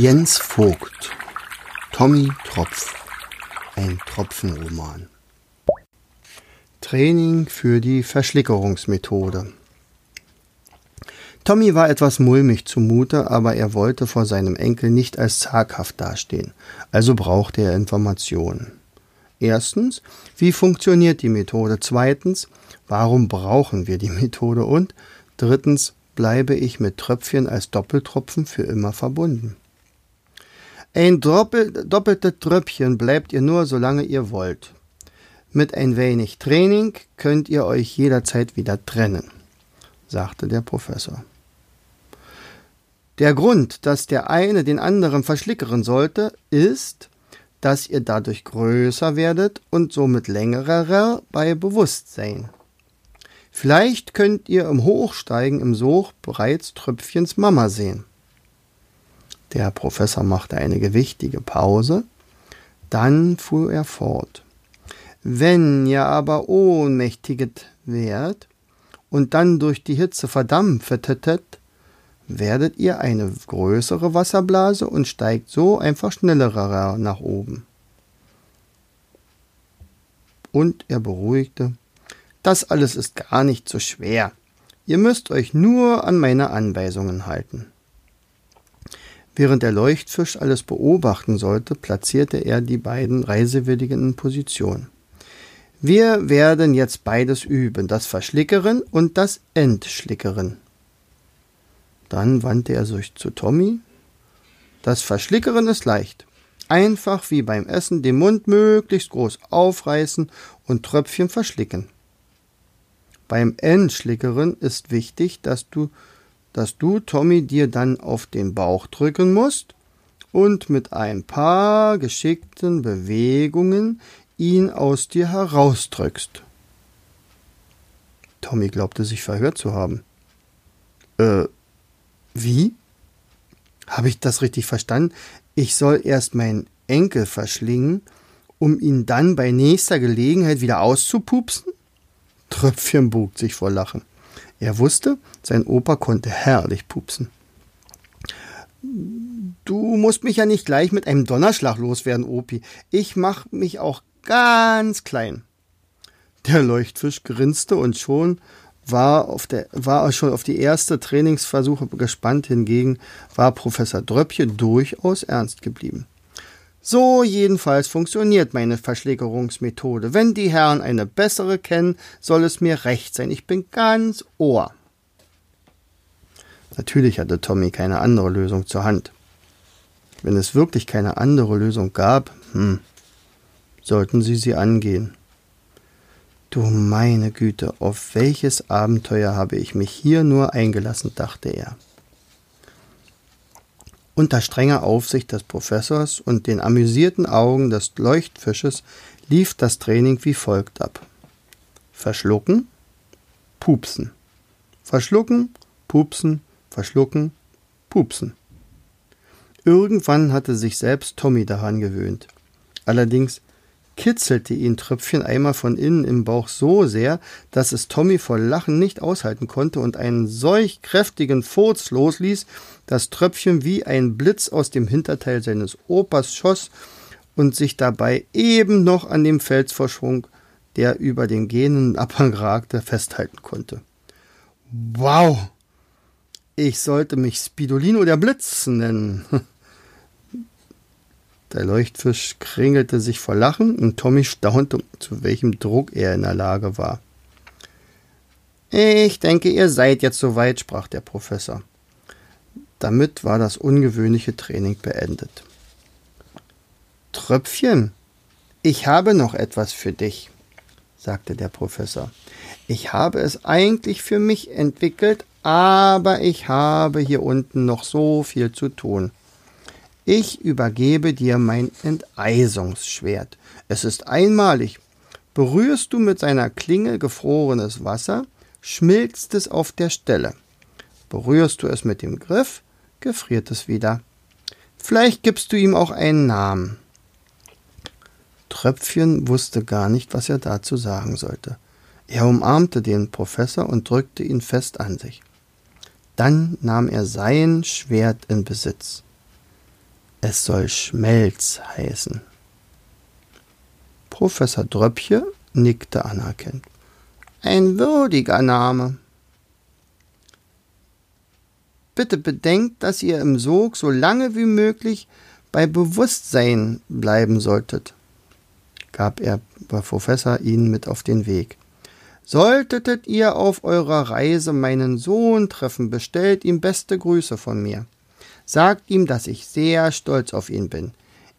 Jens Vogt Tommy Tropf Ein Tropfenroman Training für die Verschlickerungsmethode Tommy war etwas mulmig zumute, aber er wollte vor seinem Enkel nicht als zaghaft dastehen, also brauchte er Informationen. Erstens, wie funktioniert die Methode? Zweitens, warum brauchen wir die Methode? Und drittens, bleibe ich mit Tröpfchen als Doppeltropfen für immer verbunden. Ein doppel, doppeltes Tröpfchen bleibt ihr nur, solange ihr wollt. Mit ein wenig Training könnt ihr euch jederzeit wieder trennen, sagte der Professor. Der Grund, dass der eine den anderen verschlickern sollte, ist, dass ihr dadurch größer werdet und somit längerer bei Bewusstsein. Vielleicht könnt ihr im Hochsteigen im Sog bereits Tröpfchens Mama sehen. Der Professor machte eine gewichtige Pause, dann fuhr er fort. Wenn ihr aber ohnmächtiget wärt und dann durch die Hitze verdampfetet, werdet ihr eine größere Wasserblase und steigt so einfach schneller nach oben. Und er beruhigte, das alles ist gar nicht so schwer. Ihr müsst euch nur an meine Anweisungen halten. Während der Leuchtfisch alles beobachten sollte, platzierte er die beiden Reisewilligen in Position. Wir werden jetzt beides üben, das Verschlickeren und das Entschlickeren. Dann wandte er sich zu Tommy. Das Verschlickeren ist leicht. Einfach wie beim Essen den Mund möglichst groß aufreißen und Tröpfchen verschlicken. Beim Entschlickeren ist wichtig, dass du, dass du, Tommy, dir dann auf den Bauch drücken musst und mit ein paar geschickten Bewegungen ihn aus dir herausdrückst. Tommy glaubte sich verhört zu haben. Äh, wie? Habe ich das richtig verstanden? Ich soll erst meinen Enkel verschlingen, um ihn dann bei nächster Gelegenheit wieder auszupupsen? Tröpfchen bog sich vor Lachen. Er wusste, sein Opa konnte herrlich pupsen. Du musst mich ja nicht gleich mit einem Donnerschlag loswerden, Opi. Ich mach mich auch ganz klein. Der Leuchtfisch grinste und schon war, auf der, war schon auf die erste Trainingsversuche gespannt. Hingegen war Professor Dröppje durchaus ernst geblieben. So jedenfalls funktioniert meine Verschlägerungsmethode. Wenn die Herren eine bessere kennen, soll es mir recht sein. Ich bin ganz Ohr. Natürlich hatte Tommy keine andere Lösung zur Hand. Wenn es wirklich keine andere Lösung gab, hm, sollten sie sie angehen. Du meine Güte, auf welches Abenteuer habe ich mich hier nur eingelassen, dachte er. Unter strenger Aufsicht des Professors und den amüsierten Augen des Leuchtfisches lief das Training wie folgt ab. Verschlucken, pupsen. Verschlucken, pupsen, verschlucken, pupsen. Irgendwann hatte sich selbst Tommy daran gewöhnt. Allerdings kitzelte ihn Tröpfchen einmal von innen im Bauch so sehr, dass es Tommy vor Lachen nicht aushalten konnte und einen solch kräftigen Furz losließ, dass Tröpfchen wie ein Blitz aus dem Hinterteil seines Opas schoss und sich dabei eben noch an dem Felsvorschwung, der über den gähnenden Abhang ragte, festhalten konnte. Wow! Ich sollte mich Spidolino der Blitz nennen. Der Leuchtfisch kringelte sich vor Lachen und Tommy staunte, zu welchem Druck er in der Lage war. Ich denke, ihr seid jetzt soweit, sprach der Professor. Damit war das ungewöhnliche Training beendet. Tröpfchen, ich habe noch etwas für dich, sagte der Professor. Ich habe es eigentlich für mich entwickelt, aber ich habe hier unten noch so viel zu tun. Ich übergebe dir mein Enteisungsschwert. Es ist einmalig. Berührst du mit seiner Klinge gefrorenes Wasser, schmilzt es auf der Stelle. Berührst du es mit dem Griff, gefriert es wieder. Vielleicht gibst du ihm auch einen Namen. Tröpfchen wusste gar nicht, was er dazu sagen sollte. Er umarmte den Professor und drückte ihn fest an sich. Dann nahm er sein Schwert in Besitz. Es soll Schmelz heißen. Professor Dröppche nickte anerkennend. Ein würdiger Name. Bitte bedenkt, dass ihr im Sog so lange wie möglich bei Bewusstsein bleiben solltet, gab er der Professor ihnen mit auf den Weg. Solltetet ihr auf eurer Reise meinen Sohn treffen, bestellt ihm beste Grüße von mir. Sagt ihm, dass ich sehr stolz auf ihn bin.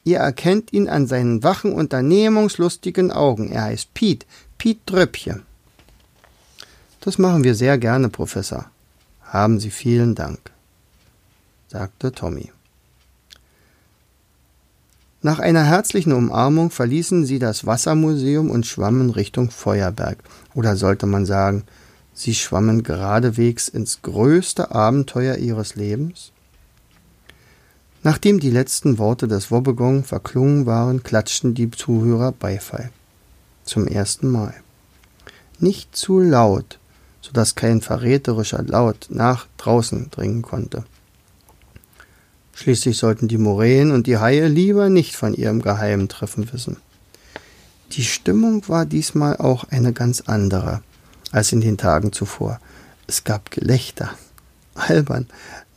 Ihr erkennt ihn an seinen wachen, unternehmungslustigen Augen. Er heißt Piet, Piet Dröppchen. Das machen wir sehr gerne, Professor. Haben Sie vielen Dank, sagte Tommy. Nach einer herzlichen Umarmung verließen sie das Wassermuseum und schwammen Richtung Feuerberg. Oder sollte man sagen, sie schwammen geradewegs ins größte Abenteuer ihres Lebens? Nachdem die letzten Worte des Wobbegong verklungen waren, klatschten die Zuhörer Beifall. Zum ersten Mal. Nicht zu laut, so dass kein verräterischer Laut nach draußen dringen konnte. Schließlich sollten die Moränen und die Haie lieber nicht von ihrem geheimen Treffen wissen. Die Stimmung war diesmal auch eine ganz andere als in den Tagen zuvor. Es gab Gelächter, albern,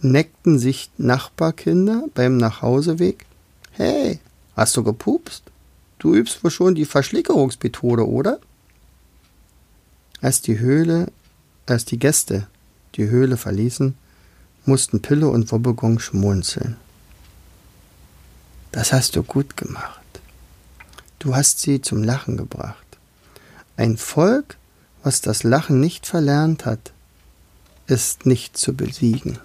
neckten sich Nachbarkinder beim Nachhauseweg. Hey, hast du gepupst? Du übst wohl schon die Verschlickerungsmethode, oder? Als die Höhle, als die Gäste die Höhle verließen, mussten Pille und Wobbegong schmunzeln. Das hast du gut gemacht. Du hast sie zum Lachen gebracht. Ein Volk, was das Lachen nicht verlernt hat, ist nicht zu besiegen.